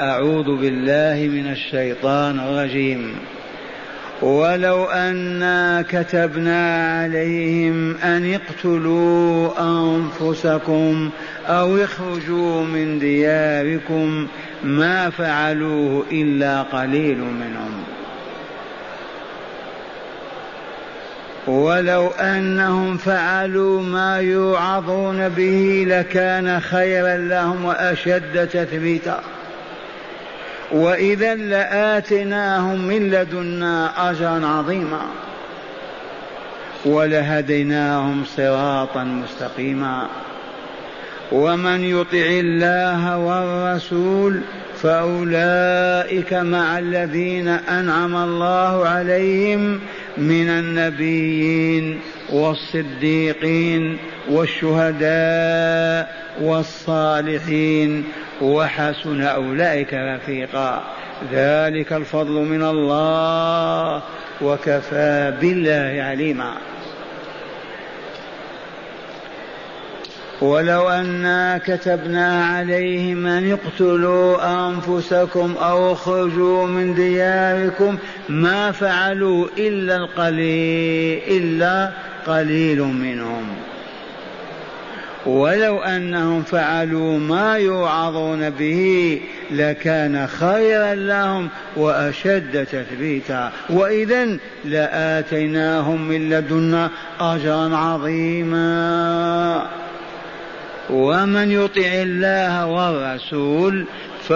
أعوذ بالله من الشيطان الرجيم. ولو أنا كتبنا عليهم أن اقتلوا أنفسكم أو اخرجوا من دياركم ما فعلوه إلا قليل منهم. ولو أنهم فعلوا ما يوعظون به لكان خيرا لهم وأشد تثبيتا. وإذا لآتيناهم من لدنا أجرا عظيما ولهديناهم صراطا مستقيما. ومن يطع الله والرسول فأولئك مع الذين أنعم الله عليهم من النبيين. والصديقين والشهداء والصالحين وحسن أولئك رفيقا. ذلك الفضل من الله وكفى بالله عليما. ولو أنا كتبنا عليهم أن اقتلوا أنفسكم أو اخرجوا من دياركم ما فعلوا إلا القليل إلا قليل منهم. ولو أنهم فعلوا ما يوعظون به لكان خيرا لهم وأشد تثبيتا. واذا لآتيناهم من لدنا أجرا عظيما. ومن يطع الله والرسول ف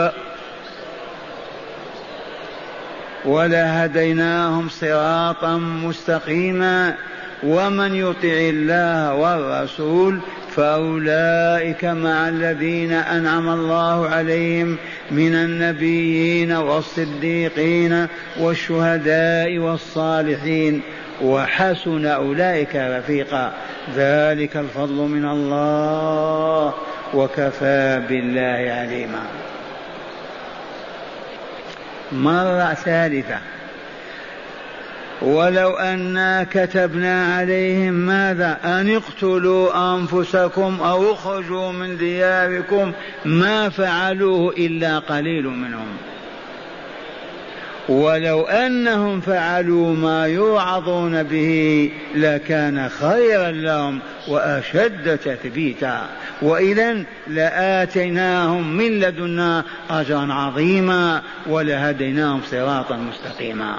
ولهديناهم صراطا مستقيما. ومن يطع الله والرسول فأولئك مع الذين أنعم الله عليهم من النبيين والصديقين والشهداء والصالحين. وحسن أولئك رفيقا. ذلك الفضل من الله. وكفى بالله عليما. مرة ثالثة. ولو أنا كتبنا عليهم ماذا؟ أن اقتلوا أنفسكم أو اخرجوا من دياركم ما فعلوه إلا قليل منهم. ولو أنهم فعلوا ما يوعظون به لكان خيرا لهم وأشد تثبيتا. وإذا لآتيناهم من لدنا أجرا عظيما ولهديناهم صراطا مستقيما.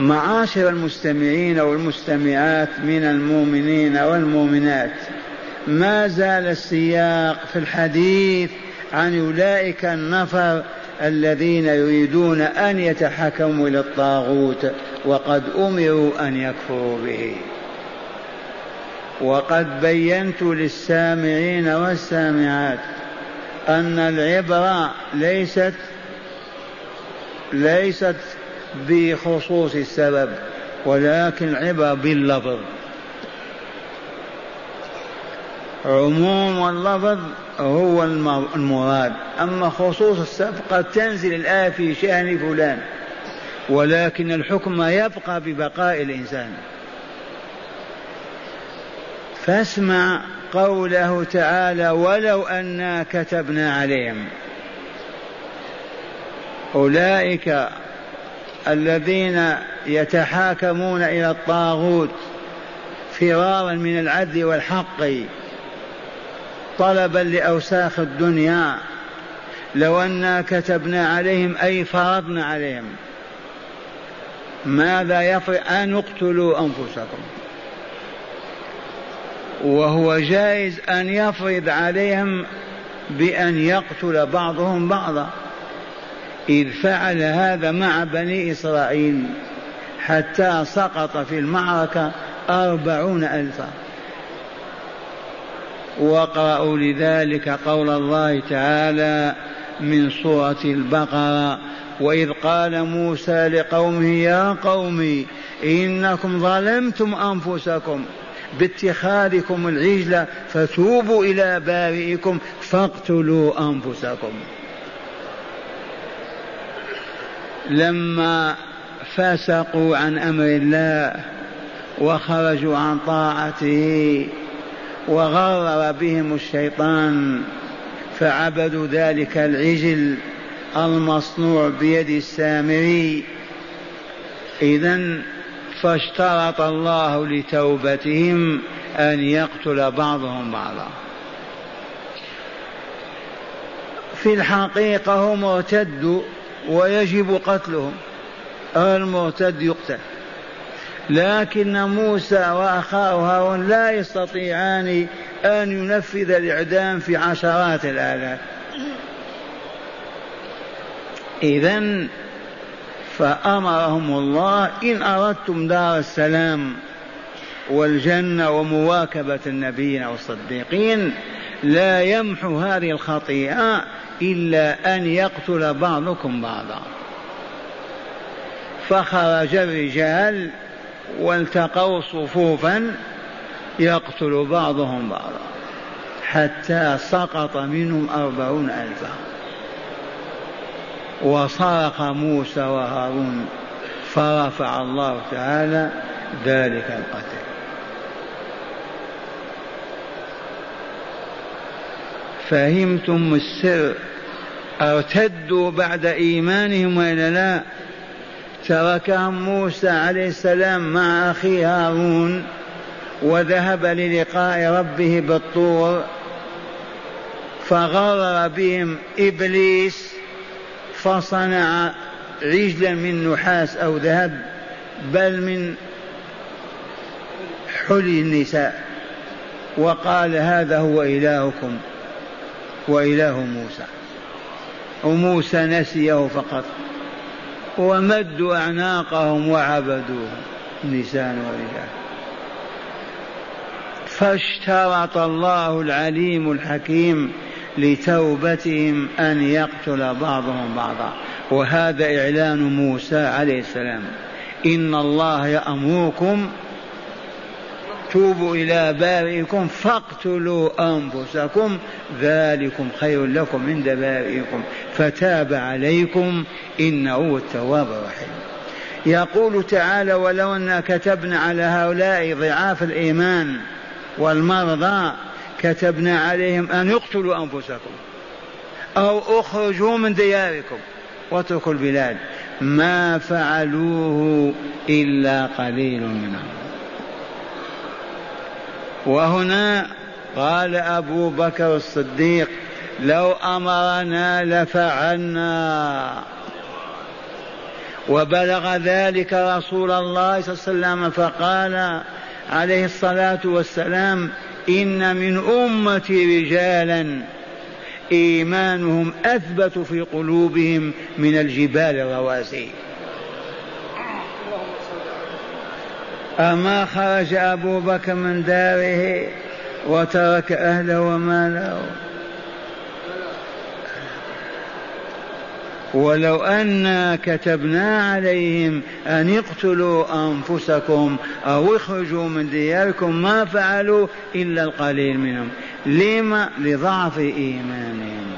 معاشر المستمعين والمستمعات من المؤمنين والمؤمنات. ما زال السياق في الحديث عن أولئك النفر الذين يريدون أن يتحكموا إلى الطاغوت وقد أمروا أن يكفروا به. وقد بينت للسامعين والسامعات أن العبرة ليست ليست بخصوص السبب ولكن العبرة باللفظ. عموم اللفظ هو المراد. أما خصوص السبب قد تنزل الآية في شأن فلان ولكن الحكم يبقى ببقاء الإنسان. فاسمع قوله تعالى ولو أنا كتبنا عليهم أولئك الذين يتحاكمون إلى الطاغوت فرارا من العدل والحق طلبا لأوساخ الدنيا. لو أنا كتبنا عليهم أي فرضنا عليهم ماذا يفرض؟ أن اقتلوا أنفسكم. وهو جائز أن يفرض عليهم بأن يقتل بعضهم بعضا. إذ فعل هذا مع بني إسرائيل حتى سقط في المعركة أربعون ألفا. واقرأوا لذلك قول الله تعالى من سورة البقرة وإذ قال موسى لقومه يا قوم إنكم ظلمتم أنفسكم باتخاذكم العجل فتوبوا إلى بارئكم فاقتلوا أنفسكم. لما فسقوا عن أمر الله وخرجوا عن طاعته وغرر بهم الشيطان فعبدوا ذلك العجل المصنوع بيد السامري. إذا فاشترط الله لتوبتهم أن يقتل بعضهم بعضا. في الحقيقة هم ارتدوا ويجب قتلهم. المرتد يقتل. لكن موسى وأخاه هارون لا يستطيعان أن ينفذ الإعدام في عشرات الآلاف. اذا فأمرهم الله إن أردتم دار السلام والجنة ومواكبة النبيين والصديقين لا يمحو هذه الخطيئة إلا أن يقتل بعضكم بعضا. فخرج الرجال والتقوا صفوفا يقتل بعضهم بعضا. حتى سقط منهم أربعون ألفا. وصرخ موسى وهارون فرفع الله تعالى ذلك القتل. فهمتم السر. ارتدوا بعد إيمانهم والا لا تركهم موسى عليه السلام مع أخيه هارون وذهب للقاء ربه بالطور فغرر بهم إبليس فصنع عجلا من نحاس أو ذهب بل من حلي النساء وقال هذا هو إلهكم وإله موسى. وموسى نسيه فقط. ومدوا أعناقهم وعبدوه نساء ورجال. فاشترط الله العليم الحكيم لتوبتهم أن يقتل بعضهم بعضا. وهذا إعلان موسى عليه السلام. إن الله يأمركم توبوا إلى بارئكم فاقتلوا أنفسكم ذلكم خير لكم عند بارئكم. فتاب عليكم إنه هو التواب الرحيم. يقول تعالى ولو أن كتبنا على هؤلاء ضعاف الإيمان والمرضى كتبنا عليهم أن يقتلوا أنفسكم أو اخرجوا من دياركم واتركوا البلاد. ما فعلوه إلا قليل منهم. وهنا قال أبو بكر الصديق لو أمرنا لفعلنا. وبلغ ذلك رسول الله صلى الله عليه وسلم فقال عليه الصلاة والسلام إن من أمتي رجالا. إيمانهم أثبت في قلوبهم من الجبال الرواسي. أما خرج أبو بكر من داره وترك أهله وماله. ولو أنا كتبنا عليهم أن اقتلوا أنفسكم أو اخرجوا من دياركم ما فعلوا إلا القليل منهم. لما؟ لضعف إيمانهم.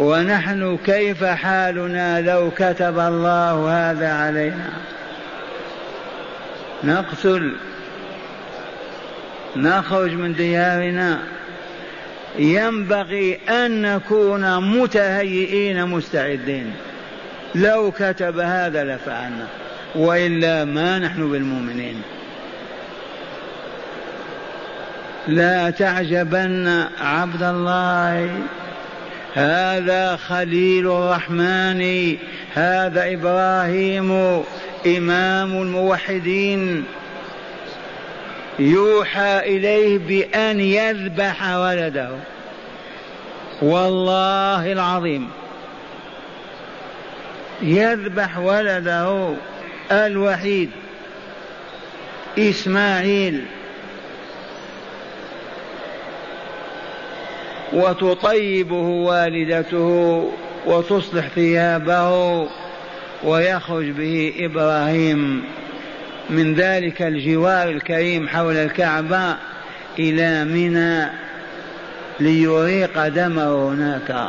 ونحن كيف حالنا لو كتب الله هذا علينا؟ نقتل. نخرج من ديارنا. ينبغي أن نكون متهيئين مستعدين. لو كتب هذا لفعلنا. وإلا ما نحن بالمؤمنين. لا تعجبن عبد الله. هذا خليل الرحمن هذا إبراهيم إمام الموحدين. يوحى إليه بأن يذبح ولده. والله العظيم. يذبح ولده الوحيد إسماعيل. وتطيبه والدته وتصلح ثيابه ويخرج به إبراهيم. من ذلك الجوار الكريم حول الكعبة إلى منى ليريق دمه هناك.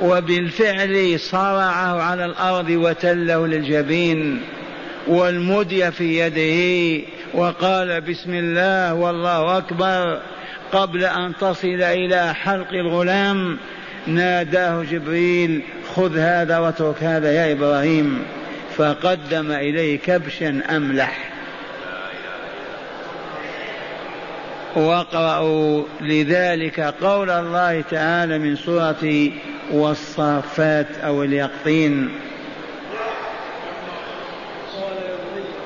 وبالفعل صرعه على الأرض وتله للجبين والمدي في يده وقال بسم الله والله أكبر. قبل أن تصل إلى حلق الغلام ناداه جبريل خذ هذا واترك هذا يا إبراهيم. فقدم اليه كبشا أملح. واقرأوا لذلك قول الله تعالى من سورة والصافات أو اليقطين.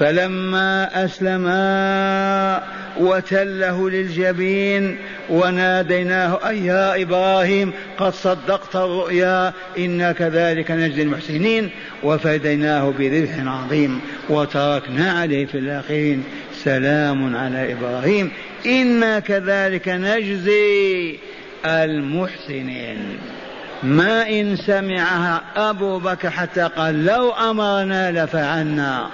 فلما أسلما وتله للجبين وناديناه أي يا إبراهيم قد صدقت الرؤيا إنا كذلك نجزي المحسنين. وفديناه بذبح عظيم وتركنا عليه في الآخرين. سلام على إبراهيم. إنا كذلك نجزي المحسنين. ما إن سمعها أبو بكر حتى قال لو أمرنا لفعلنا.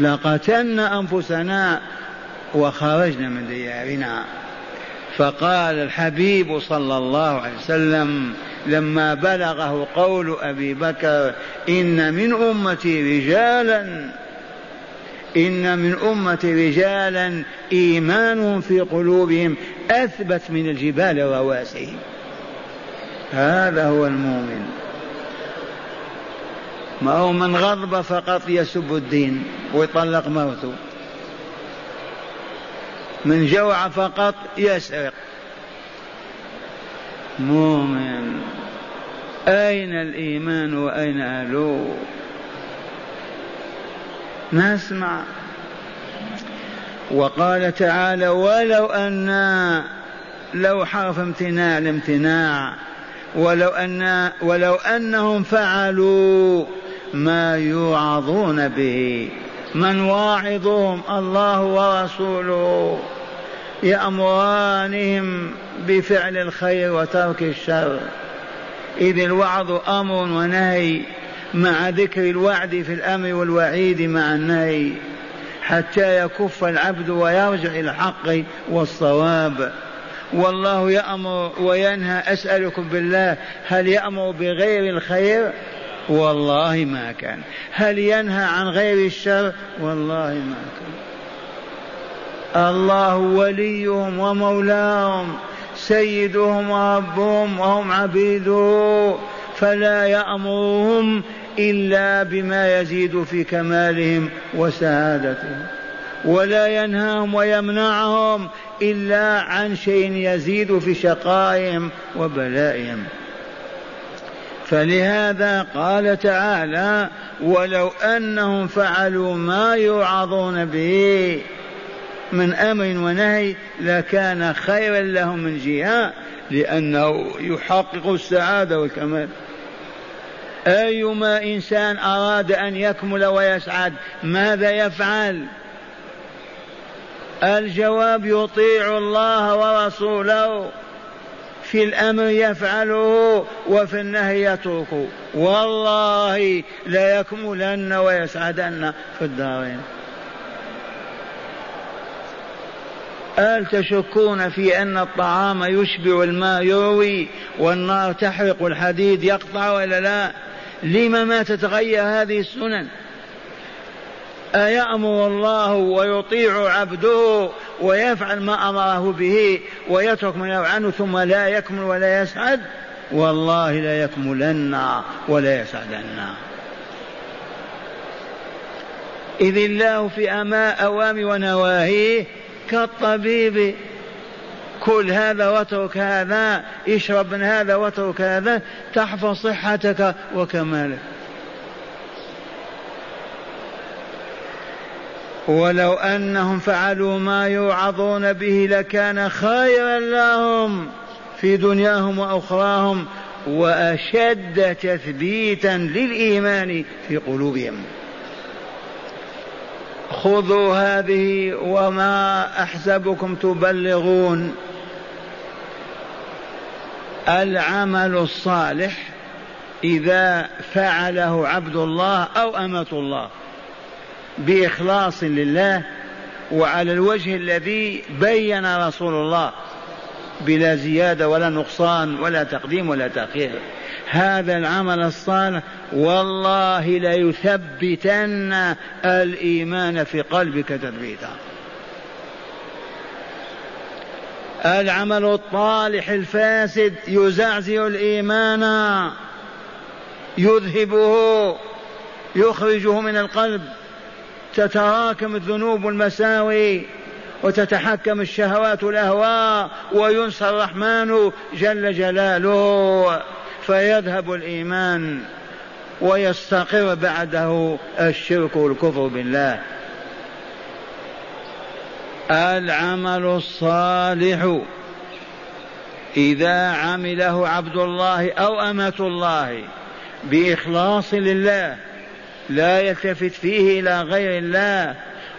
لقتلنا أنفسنا وخرجنا من ديارنا. فقال الحبيب صلى الله عليه وسلم لما بلغه قول أبي بكر إن من أمتي رجالا إن من أمتي رجالا ايمانهم في قلوبهم أثبت من الجبال رواسي هذا هو المؤمن. ما هو من غضب فقط يسب الدين ويطلق موته. من جوع فقط يسرق. مؤمن أين الإيمان وأين أهله؟ نسمع. وقال تعالى ولو أن لو حرف امتناع الامتناع. ولو أن ولو أنهم فعلوا ما يوعظون به. من واعظهم الله ورسوله يأمرانهم بفعل الخير وترك الشر. إذ الوعظ أمر ونهي مع ذكر الوعد في الأمر والوعيد مع النهي. حتى يكف العبد ويرجع إلى الحق والصواب. والله يأمر وينهى. أسألكم بالله هل يأمر بغير الخير؟ والله ما كان. هل ينهى عن غير الشر؟ والله ما كان. الله وليهم ومولاهم سيدهم وربهم وهم عبيده فلا يأمرهم إلا بما يزيد في كمالهم وسعادتهم. ولا ينهاهم ويمنعهم إلا عن شيء يزيد في شقائهم وبلائهم. فلهذا قال تعالى ولو أنهم فعلوا ما يوعظون به من أمر ونهي لكان خيرا لهم من جهة لأنه يحقق السعادة والكمال. أيما إنسان أراد أن يكمل ويسعد ماذا يفعل؟ الجواب يطيع الله ورسوله. في الأمر يفعله وفي النهي يتركه والله لا يكملن ويسعدن في الدارين. هل تشكون في أن الطعام يشبع الماء يروي والنار تحرق الحديد يقطع ولا لا؟ لم ما تتغير هذه السنن؟ أيأمر الله ويطيع عبده ويفعل ما أمره به ويترك ما ينهى عنه ثم لا يكمل ولا يسعد والله لا يكملن ولا يسعدن إذ الله في أماء أوامر ونواهيه كالطبيب. كل هذا واترك هذا اشرب من هذا واترك هذا تحفظ صحتك ولو أنهم فعلوا ما يوعظون به لكان خيرا لهم في دنياهم وأخراهم وأشد تثبيتا للإيمان في قلوبهم. خذوا هذه وما أحسبكم تبلغون. العمل الصالح إذا فعله عبد الله أو أمة الله. بإخلاص لله وعلى الوجه الذي بين رسول الله. بلا زيادة ولا نقصان ولا تقديم ولا تأخير. هذا العمل الصالح والله ليثبتن الإيمان في قلبك تثبيتا. العمل الطالح الفاسد يزعزع الإيمان يذهبه يخرجه من القلب. تتراكم الذنوب والمساوي وتتحكم الشهوات والأهواء وينسى الرحمن جل جلاله فيذهب الإيمان ويستقر بعده الشرك والكفر بالله. العمل الصالح إذا عمله عبد الله أو أمة الله بإخلاص لله لا يلتفت فيه إلى غير الله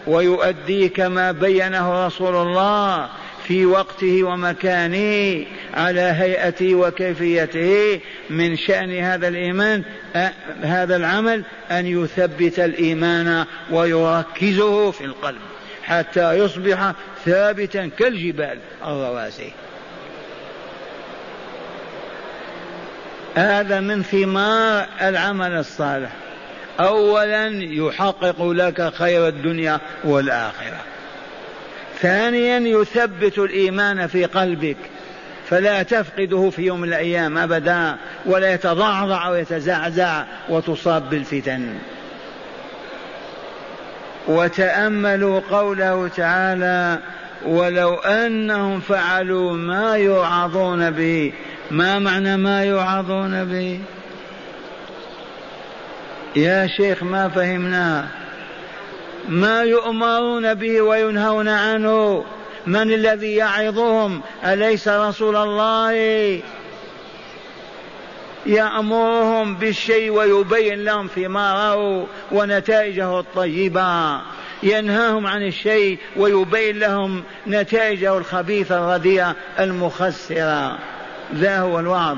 ويؤدي كما بينه رسول الله في وقته ومكانه على هيئته وكيفيته. من شأن هذا الإيمان هذا العمل أن يثبت الإيمان ويركزه في القلب حتى يصبح ثابتا كالجبال الرواسي. هذا من ثمار العمل الصالح. اولا يحقق لك خير الدنيا والآخرة. ثانيا يثبت الإيمان في قلبك. فلا تفقده في يوم من الأيام ابدا ولا يتضعضع ويتزعزع وتصاب بالفتن. وتأملوا قوله تعالى ولو أنهم فعلوا ما يوعظون به. ما معنى ما يوعظون به؟ يا شيخ ما فهمنا. ما يؤمرون به وينهون عنه. من الذي يعظهم؟ أليس رسول الله؟ يأمرهم بالشيء ويبين لهم ثماره ونتائجه الطيبة. ينهاهم عن الشيء ويبين لهم نتائجه الخبيثة الرديئة المخسرة. ذا هو الوعظ.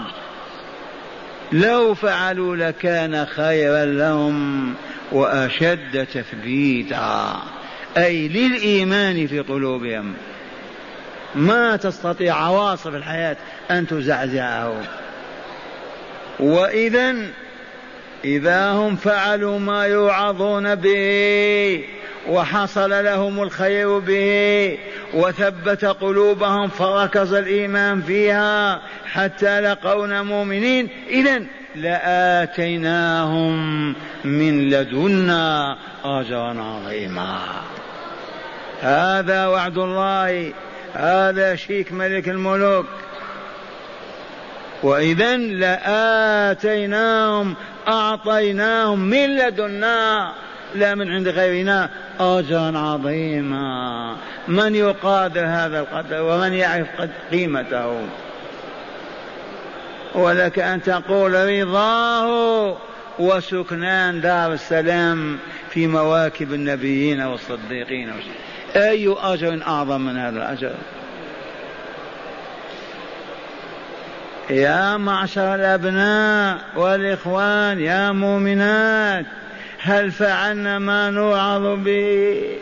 لو فعلوا لكان خيرا لهم وأشد تثبيتا. أي للإيمان في قلوبهم. ما تستطيع عواصف الحياة أن تزعزعه واذا إذا هم فعلوا ما يوعظون به وحصل لهم الخير به وثبت قلوبهم فركز الإيمان فيها حتى لقونا مؤمنين اذا لآتيناهم من لدنا اجرا عظيما. هذا وعد الله هذا شيك ملك الملوك. واذا لآتيناهم أعطيناهم من لدنا لا من عند غيرنا أجرا عظيما. من يقادر هذا القدر ومن يعرف قيمته؟ ولك أن تقول رضاه وسكنان دار السلام في مواكب النبيين والصديقين. أي أجر أعظم من هذا الأجر؟ يا معشر الأبناء والإخوان يا مؤمنات هل فعلنا ما نوعظ به؟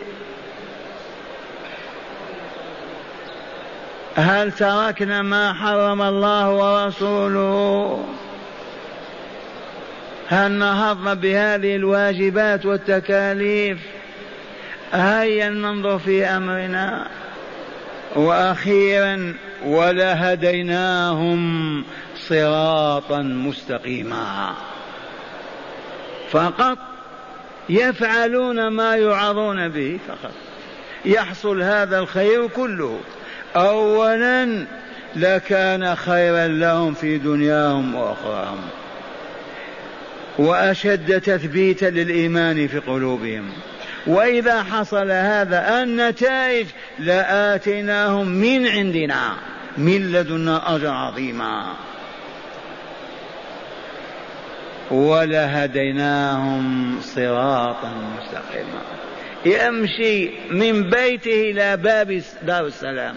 هل تركنا ما حرم الله ورسوله؟ هل نهضنا بهذه الواجبات والتكاليف؟ هيا ننظر في أمرنا. وأخيرا ولهديناهم صراطا مستقيما. فقط يفعلون ما يعظون به فقط. يحصل هذا الخير كله. اولا لكان خيرا لهم في دنياهم وأخراهم. وأشد تثبيتا للإيمان في قلوبهم. وإذا حصل هذا النتائج لآتيناهم من عندنا من لدنا أجر عظيما. ولهديناهم صراطا مستقيما. يمشي من بيته إلى باب دار السلام.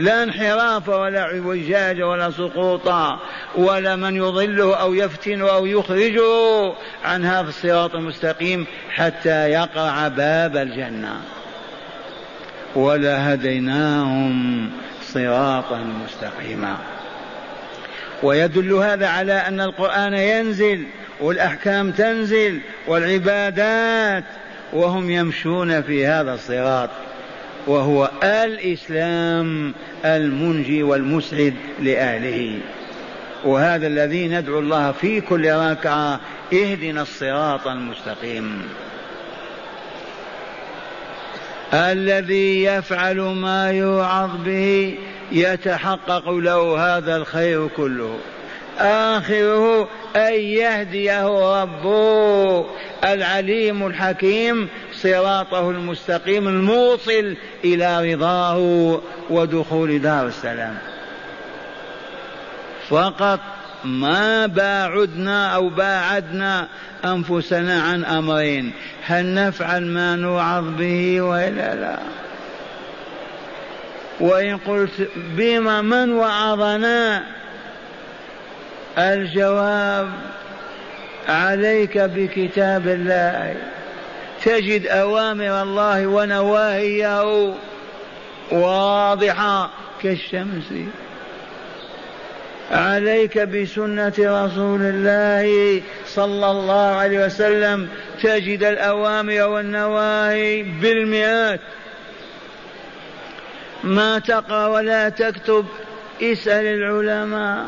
لا انحراف ولا اعوجاج ولا سقوط ولا من يضله أو يفتن أو يخرجه عن هذا الصراط المستقيم حتى يقع باب الجنة. ولهديناهم صراطا مستقيما. ويدل هذا على أن القرآن ينزل والأحكام تنزل والعبادات وهم يمشون في هذا الصراط. وهو الإسلام المنجي والمسعد لأهله. وهذا الذي ندعو الله في كل ركعة اهدنا الصراط المستقيم. الذي يفعل ما يوعظ به يتحقق له هذا الخير كله. آخره أن يهديه ربه. العليم الحكيم صراطه المستقيم الموصل إلى رضاه ودخول دار السلام. فقط ما باعدنا أو باعدنا أنفسنا عن أمرين. هل نفعل ما نوعظ به وإلا لا؟ وإن قلت بما من وعظنا الجواب عليك بكتاب الله. تجد أوامر الله ونواهيه واضحة كالشمس. عليك بسنة رسول الله صلى الله عليه وسلم. تجد الأوامر والنواهي بالمئات. ما تقرأ ولا تكتب اسأل العلماء.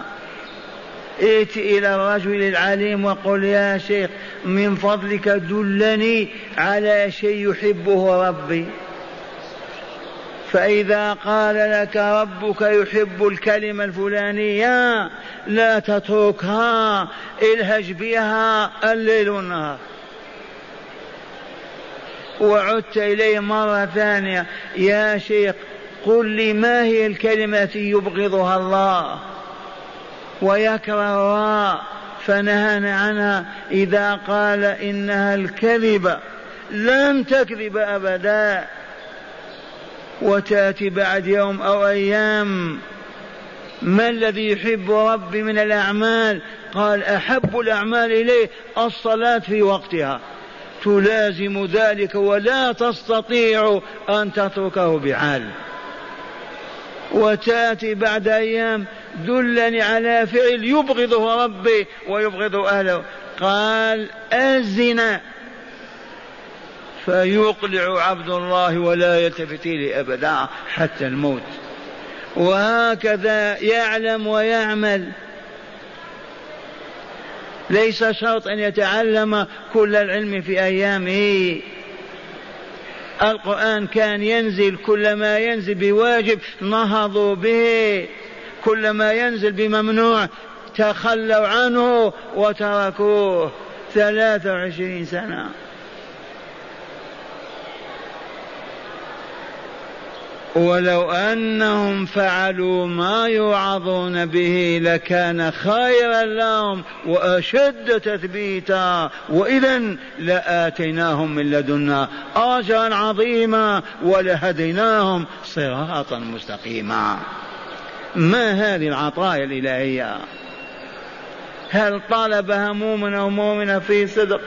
ائت إلى الرجل العليم وقل يا شيخ من فضلك دلني على شيء يحبه ربي. فإذا قال لك ربك يحب الكلمة الفلانية لا تتركها الهج بها الليل والنهار. وعدت إليه مرة ثانية يا شيخ قل لي ما هي الكلمة التي يبغضها الله؟ ويكرهها فنهانا عنها إذا قال إنها الكذب. لن تكذب أبدا. وتأتي بعد يوم أو أيام ما الذي يحب ربي من الأعمال؟ قال أحب الأعمال إليه الصلاة في وقتها. تلازم ذلك ولا تستطيع أن تتركه بحال وتأتي بعد أيام دلني على فعل يبغضه ربي ويبغض أهله. قال الزنا فيقلع عبد الله ولا يلتفت إليه أبدا حتى الموت. وهكذا يعلم ويعمل. ليس شرط أن يتعلم كل العلم في أيامه. القرآن كان ينزل كلما ينزل بواجب نهضوا به. كلما ينزل بممنوع تخلوا عنه وتركوه ثلاثة وعشرين سنة. ولو أنهم فعلوا ما يوعظون به لكان خيرا لهم وأشد تثبيتا. واذا لآتيناهم من لدنا أجرا عظيما ولهديناهم صراطا مستقيما. ما هذه العطايا الإلهية؟ هل طلبها مؤمن أو مؤمنة في صدق؟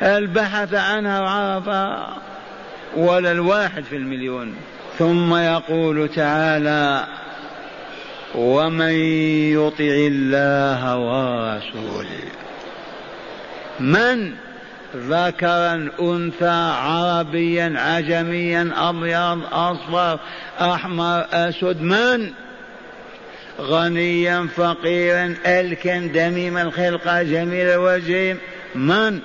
هل بحث عنها وعرفها؟ ولا الواحد في المليون. ثم يقول تعالى ومن يطع الله ورسوله من؟ ذكرا أنثى عربيا عجميا أبيض أصفر أحمر أسود من؟ غنيا فقيرا الكا دميم الخلقه جميل الوجه من؟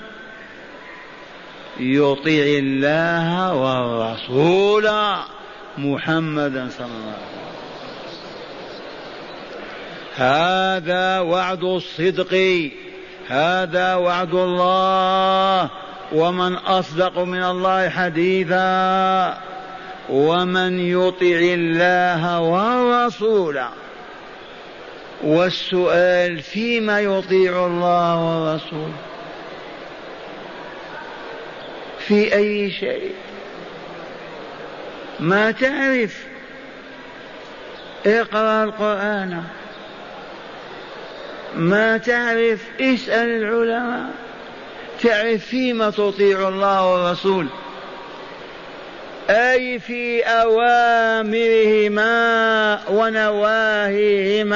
يطيع الله والرسول محمدا صلى الله عليه وسلم. هذا وعد الصدق. هذا وعد الله ومن أصدق من الله حديثا ومن يطع الله والرسول والسؤال فيما يطيع الله والرسول في أي شيء؟ ما تعرف؟ اقرأ القرآن. ما تعرف اسأل العلماء. تعرف فيما تطيع الله والرسول. أي في أوامرهما ونواهيهما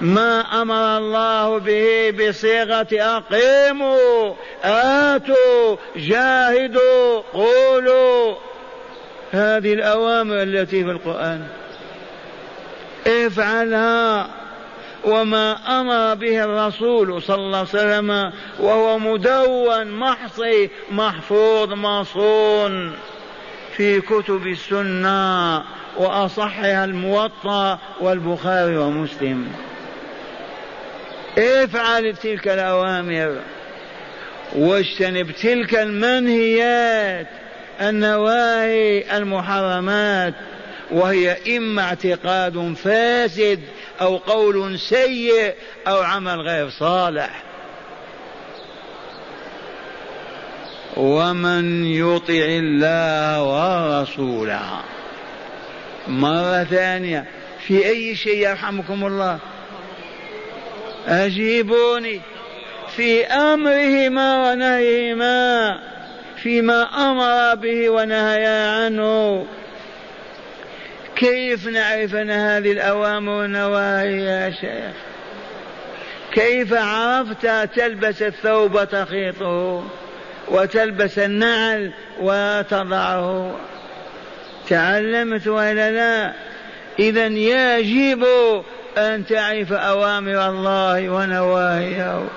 ما أمر الله به بصيغة أقيموا آتوا جاهدوا قولوا. هذه الأوامر التي في القرآن. افعلها وما أمر به الرسول صلى الله عليه وسلم وهو مدون محصي محفوظ مصون في كتب السنة وأصحها الموطأ والبخاري ومسلم. افعل تلك الأوامر. واجتنب تلك المنهيات النواهي المحرمات وهي إما اعتقاد فاسد أو قول سيء أو عمل غير صالح. ومن يطع الله ورسوله. مرة ثانية. في أي شيء يرحمكم الله؟ أجيبوني. في أمرهما ونهيهما. فيما أمر به ونهى عنه. كيف نعرف أن هذه الأوامر والنواهي يا شيخ؟ كيف عرفت تلبس الثوب تخيطه وتلبس النعل وتضعه؟ تعلمت وإلا لا؟ اذا يجب أن تعرف أوامر الله ونواهيه.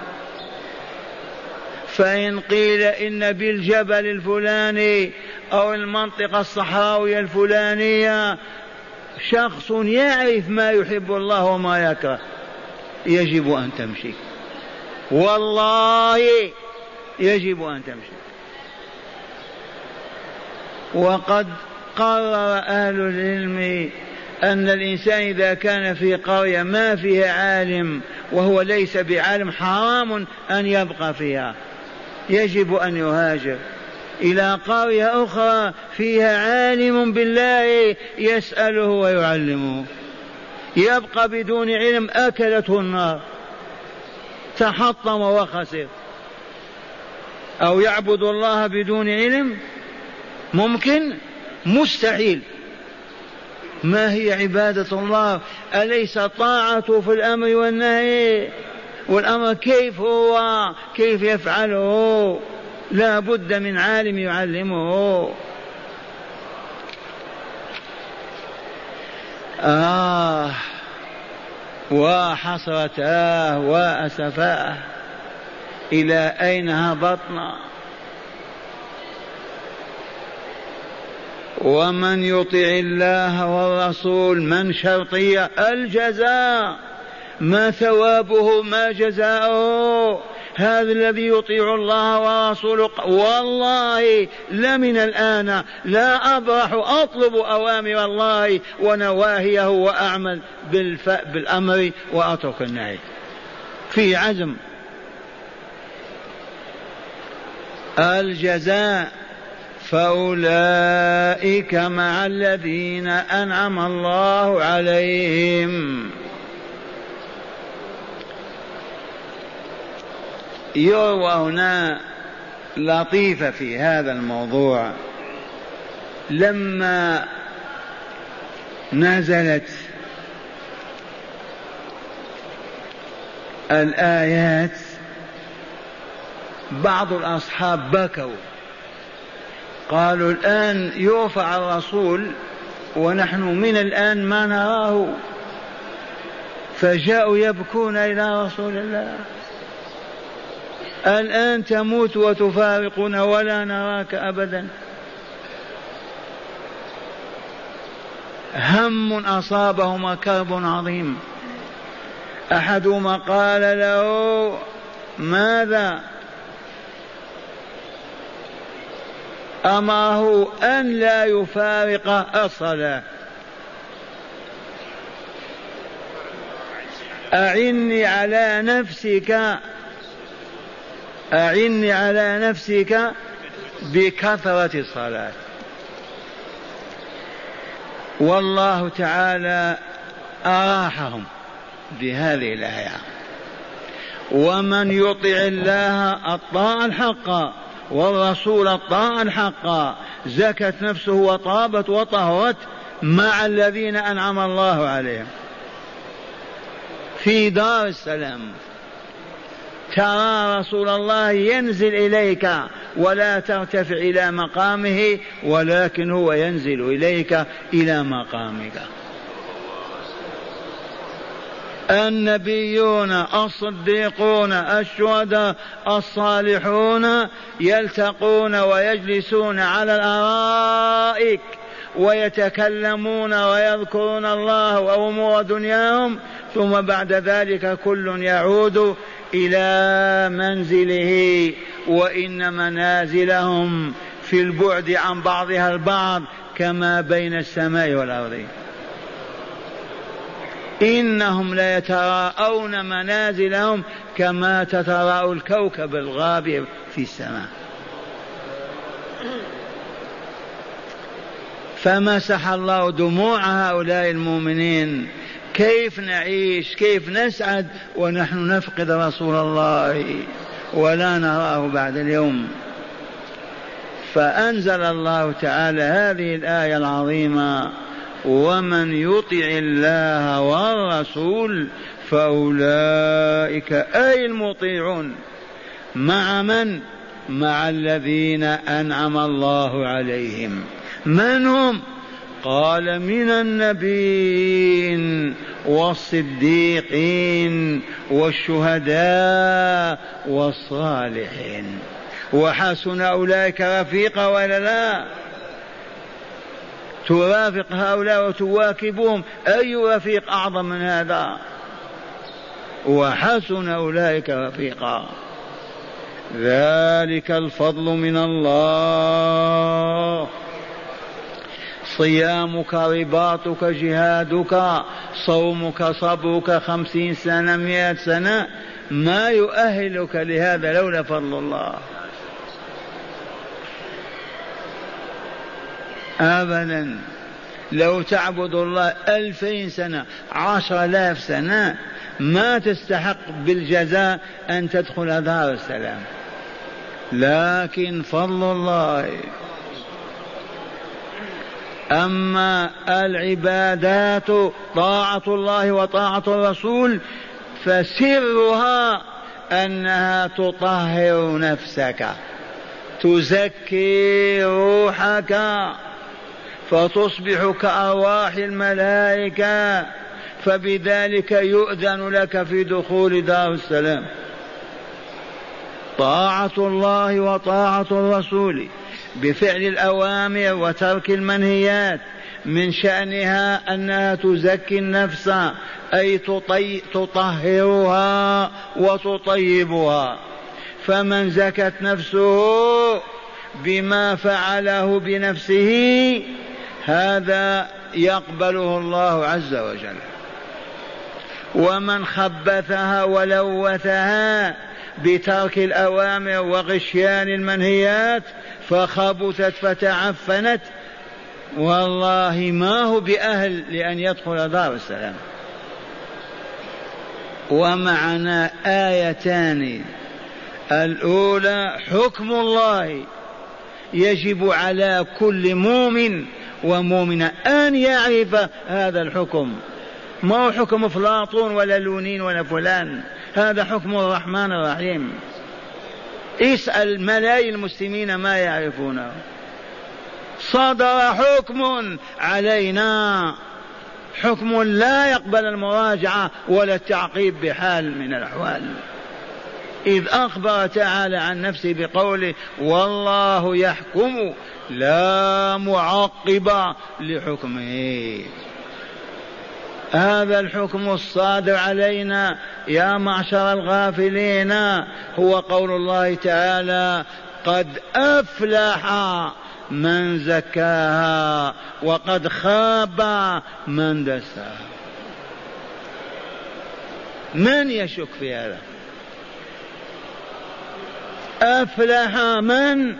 فإن قيل إن بالجبل الفلاني أو المنطقة الصحراوية الفلانية شخص يعرف ما يحب الله وما يكره يجب أن تمشي. والله يجب أن تمشي. وقد قرر أهل العلم أن الإنسان إذا كان في قرية ما فيها عالم وهو ليس بعالم حرام أن يبقى فيها. يجب أن يهاجر. إلى قرية أخرى فيها عالم بالله يسأله ويعلمه. يبقى بدون علم أكلته النار. تحطم وخسر. أو يعبد الله بدون علم؟ ممكن؟ مستحيل. ما هي عبادة الله؟ أليس طاعته في الأمر والنهي؟ والأمر كيف هو؟ كيف يفعله؟ لا بد من عالم يعلمه. آه. وحسرتاه وأسفاه إلى أين هبطنا ومن يطع الله والرسول من شرطية؟ الجزاء. ما ثوابه؟ ما جزاؤه. هذا الذي يطيع الله ورسوله. والله لمن الآن لا أبرح أطلب أوامر الله ونواهيه وأعمل بالف... بالأمر وأترك النهي. في عزم. الجزاء فأولئك مع الذين أنعم الله عليهم. يروى هنا لطيفة في هذا الموضوع. لما نزلت الآيات بعض الأصحاب بكوا. قالوا الآن يرفع الرسول ونحن من الآن ما نراه. فجاءوا يبكون إلى رسول الله. الآن تموت وتفارقنا ولا نراك أبدا. هم أصابهما كرب عظيم. أحدهما قال له ماذا أمره أن لا يفارق الصلاة؟ أعني على نفسك أعني على نفسك بكثرة الصلاة. والله تعالى أراحهم بهذه الآية. ومن يطع الله الطاعة الحق والرسول الطاعة الحق زكت نفسه وطابت وطهرت مع الذين أنعم الله عليهم. في دار السلام ترى رسول الله ينزل إليك ولا ترتفع إلى مقامه ولكن هو ينزل إليك إلى مقامك. النبيون الصديقون الشهداء الصالحون يلتقون ويجلسون على الأرائك ويتكلمون ويذكرون الله وأمور دنياهم ثم بعد ذلك كل يعود إلى منزله وإن منازلهم في البعد عن بعضها البعض كما بين السماء والأرض. إنهم ليتراءون منازلهم كما تتراءى الكوكب الغابر في السماء. فمسح الله دموع هؤلاء المؤمنين كيف نعيش كيف نسعد ونحن نفقد رسول الله ولا نراه بعد اليوم. فأنزل الله تعالى هذه الآية العظيمة ومن يطع الله والرسول فأولئك أي المطيعون. مع من؟ مع الذين أنعم الله عليهم. من هم؟ قال من النبيين والصديقين والشهداء والصالحين. وحسن أولئك رفيقا ولا لا؟ ترافق هؤلاء وتواكبهم. أي رفيق أعظم من هذا؟ وحسن أولئك رفيقا. ذلك الفضل من الله. صيامك رباطك جهادك صومك صبرك خمسين سنة مئة سنة ما يؤهلك لهذا لولا فضل الله. أبدا. لو تعبد الله ألفين سنة عشر آلاف سنة ما تستحق بالجزاء أن تدخل دار السلام. لكن فضل الله. أما العبادات طاعة الله وطاعة الرسول فسرها أنها تطهر نفسك تزكي روحك فتصبح كأرواح الملائكة فبذلك يؤذن لك في دخول دار السلام. طاعة الله وطاعة الرسول. بفعل الأوامر وترك المنهيات من شأنها أنها تزكي النفس أي تطي تطهرها وتطيبها. فمن زكت نفسه بما فعله بنفسه هذا يقبله الله عز وجل. ومن خبثها ولوثها بترك الأوامر وغشيان المنهيات فخبثت فتعفنت. والله ما هو بأهل لأن يدخل دار السلام. ومعنا آيتان. الأولى حكم الله يجب على كل مؤمن ومؤمنة أن يعرف هذا الحكم. ما هو حكم أفلاطون ولا لونين ولا فلان. هذا حكم الرحمن الرحيم. اسأل ملايين المسلمين ما يعرفونه. صدر حكم علينا. حكم لا يقبل المراجعة ولا التعقيب بحال من الأحوال. إذ أخبر تعالى عن نفسه بقوله والله يحكم لا معقب لحكمه. هذا الحكم الصادر علينا يا معشر الغافلين. هو قول الله تعالى قد أفلح من زكاها وقد خاب من دساها. من يشك في هذا؟ أفلح من؟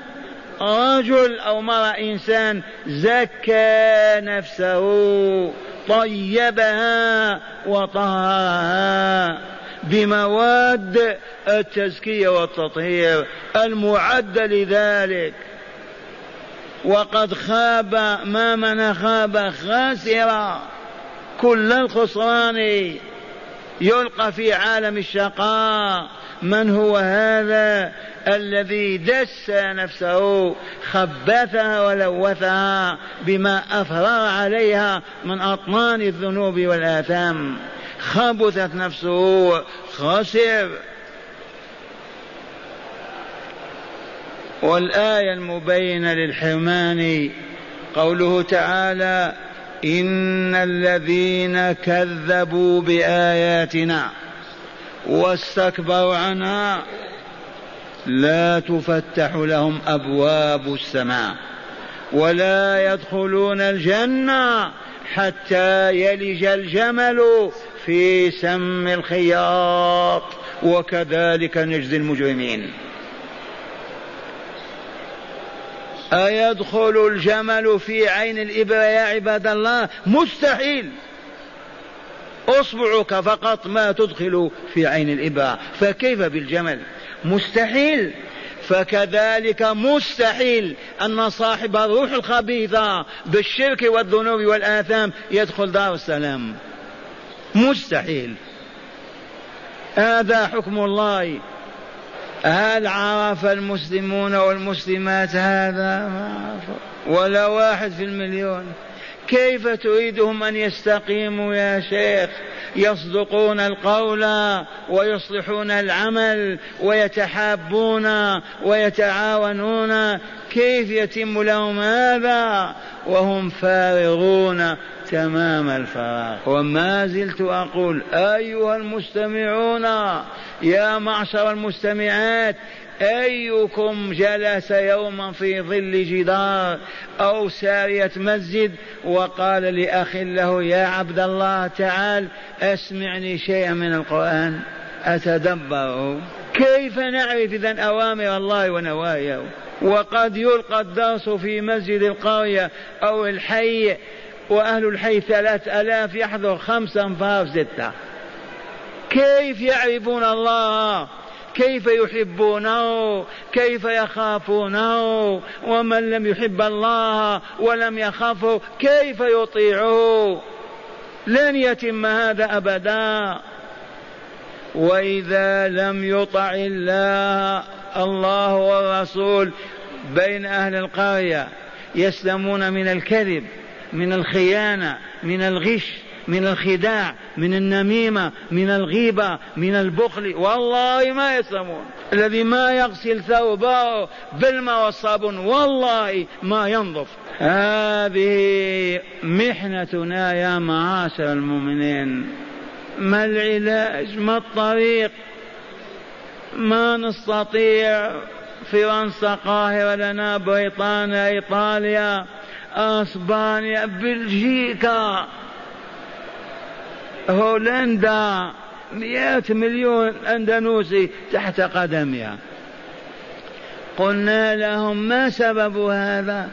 رجل أو مرأة إنسان زكى نفسه. طيبها وطهرها بمواد التزكية والتطهير المعدة لذلك. وقد خاب ما من خاب خاسرا كل الخسران يلقى في عالم الشقاء. من هو هذا الذي دس نفسه خبثها ولوثها بما أفرغ عليها من أطنان الذنوب والآثام. خبثت نفسه خسر. والآية المبينة للحرمان قوله تعالى ان الذين كذبوا باياتنا واستكبروا عنها لا تفتح لهم أبواب السماء ولا يدخلون الجنة حتى يلج الجمل في سم الخياط. وكذلك نجزي المجرمين. أيدخل الجمل في عين الإبرة يا عباد الله؟ مستحيل. أصبعك فقط ما تدخل في عين الإبرة فكيف بالجمل؟ مستحيل. فكذلك مستحيل أن صاحب الروح الخبيثة بالشرك والذنوب والآثام يدخل دار السلام. مستحيل. هذا حكم الله. هل عرف المسلمون والمسلمات هذا؟ ما ولا واحد في المليون. كيف تريدهم أن يستقيموا يا شيخ؟ يصدقون القول ويصلحون العمل ويتحابون ويتعاونون. كيف يتم لهم هذا؟ وهم فارغون تمام الفراغ. وما زلت أقول أيها المستمعون يا معشر المستمعات أيكم جلس يوما في ظل جدار أو سارية مسجد وقال لأخ له يا عبد الله تعال أسمعني شيئا من القرآن. أتدبره كيف نعرف إذا أوامر الله ونواهيه وقد يلقى الدرس في مسجد القرية أو الحي وأهل الحي ثلاث ألاف يحضر خمسة أنفار ستة. كيف يعرفون الله؟ كيف يحبونه كيف يخافونه ومن لم يحب الله ولم يخافه كيف يطيعه؟ لن يتم هذا أبدا. وإذا لم يطع الله الله والرسول بين أهل القرية يسلمون من الكذب من الخيانة من الغش. من الخداع من النميمة من الغيبة من البخل. والله ما يسلمون. الذي ما يغسل ثوبه بالماء والصابون والله ما ينظف. هذه محنتنا يا معاشر المؤمنين. ما العلاج؟ ما الطريق؟ ما نستطيع. فرنسا قاهرة لنا بريطانيا إيطاليا أسبانيا بلجيكا. هولندا مئات مليون أندونوسي تحت قدمها. قلنا لهم ما سبب هذا؟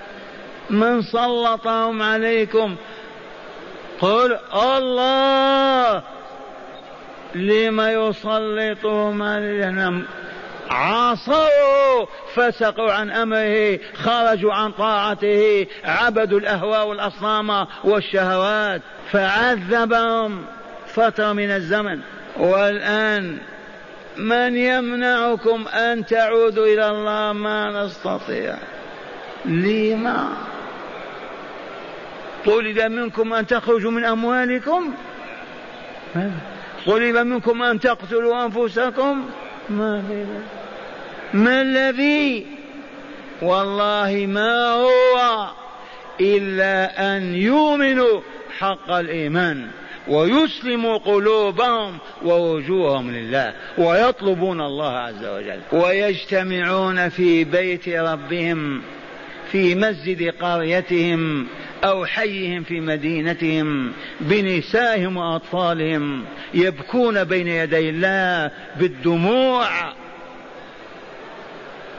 من سلطهم عليكم؟ قل الله! لما يسلطهم علينا عصوا فسقوا عن أمره خرجوا عن طاعته عبدوا الأهواء والأصنام والشهوات فعذبهم فترة من الزمن. والآن من يمنعكم أن تعودوا إلى الله؟ ما نستطيع. لما؟ طلب منكم أن تخرجوا من أموالكم. طلب منكم أن تقتلوا أنفسكم. ما ما الذي؟ والله ما هو إلا أن يؤمنوا حق الإيمان ويسلموا قلوبهم ووجوههم لله ويطلبون الله عز وجل ويجتمعون في بيت ربهم في مسجد قريتهم أو حيهم في مدينتهم بنسائهم وأطفالهم يبكون بين يدي الله بالدموع.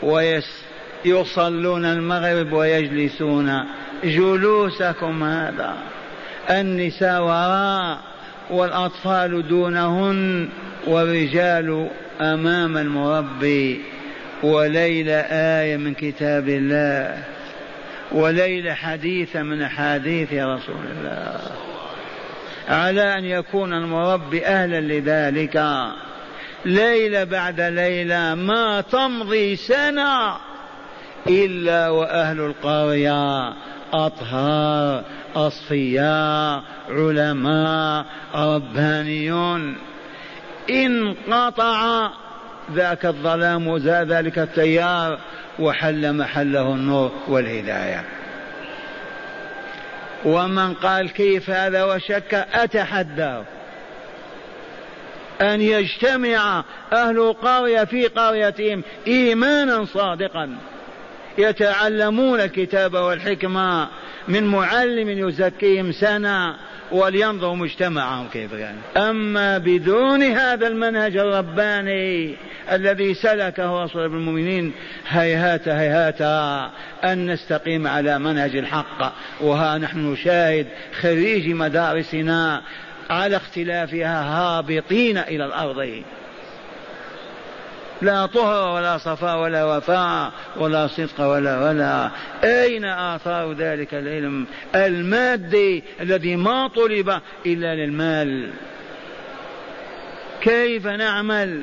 ويس يصلون المغرب ويجلسون. جلوسكم هذا. النساء وراء والأطفال دونهن والرجال أمام المربي. وليلة آية من كتاب الله. وليلة حديث من أحاديث رسول الله. على أن يكون المربي أهلا لذلك. ليلة بعد ليلة ما تمضي سنة إلا وأهل القرية أطهار أصفياء علماء ربانيون. انقطع ذاك الظلام وزاد ذلك التيار وحل محله النور والهداية. ومن قال كيف هذا وشك أتحداه. أن يجتمع أهل القريه في قريتهم إيمانا صادقا. يتعلمون الكتاب والحكمة من معلم يزكيهم سنة ولينظروا مجتمعهم كيف كان يعني. أما بدون هذا المنهج الرباني الذي سلكه رسول المؤمنين هيهات هيهات أن نستقيم على منهج الحق وها نحن نشاهد خريج مدارسنا على اختلافها هابطين إلى الأرض لا طهر ولا صفاء ولا وفاء ولا صدق ولا ولا. أين آثار ذلك العلم المادي الذي ما طلب إلا للمال؟ كيف نعمل؟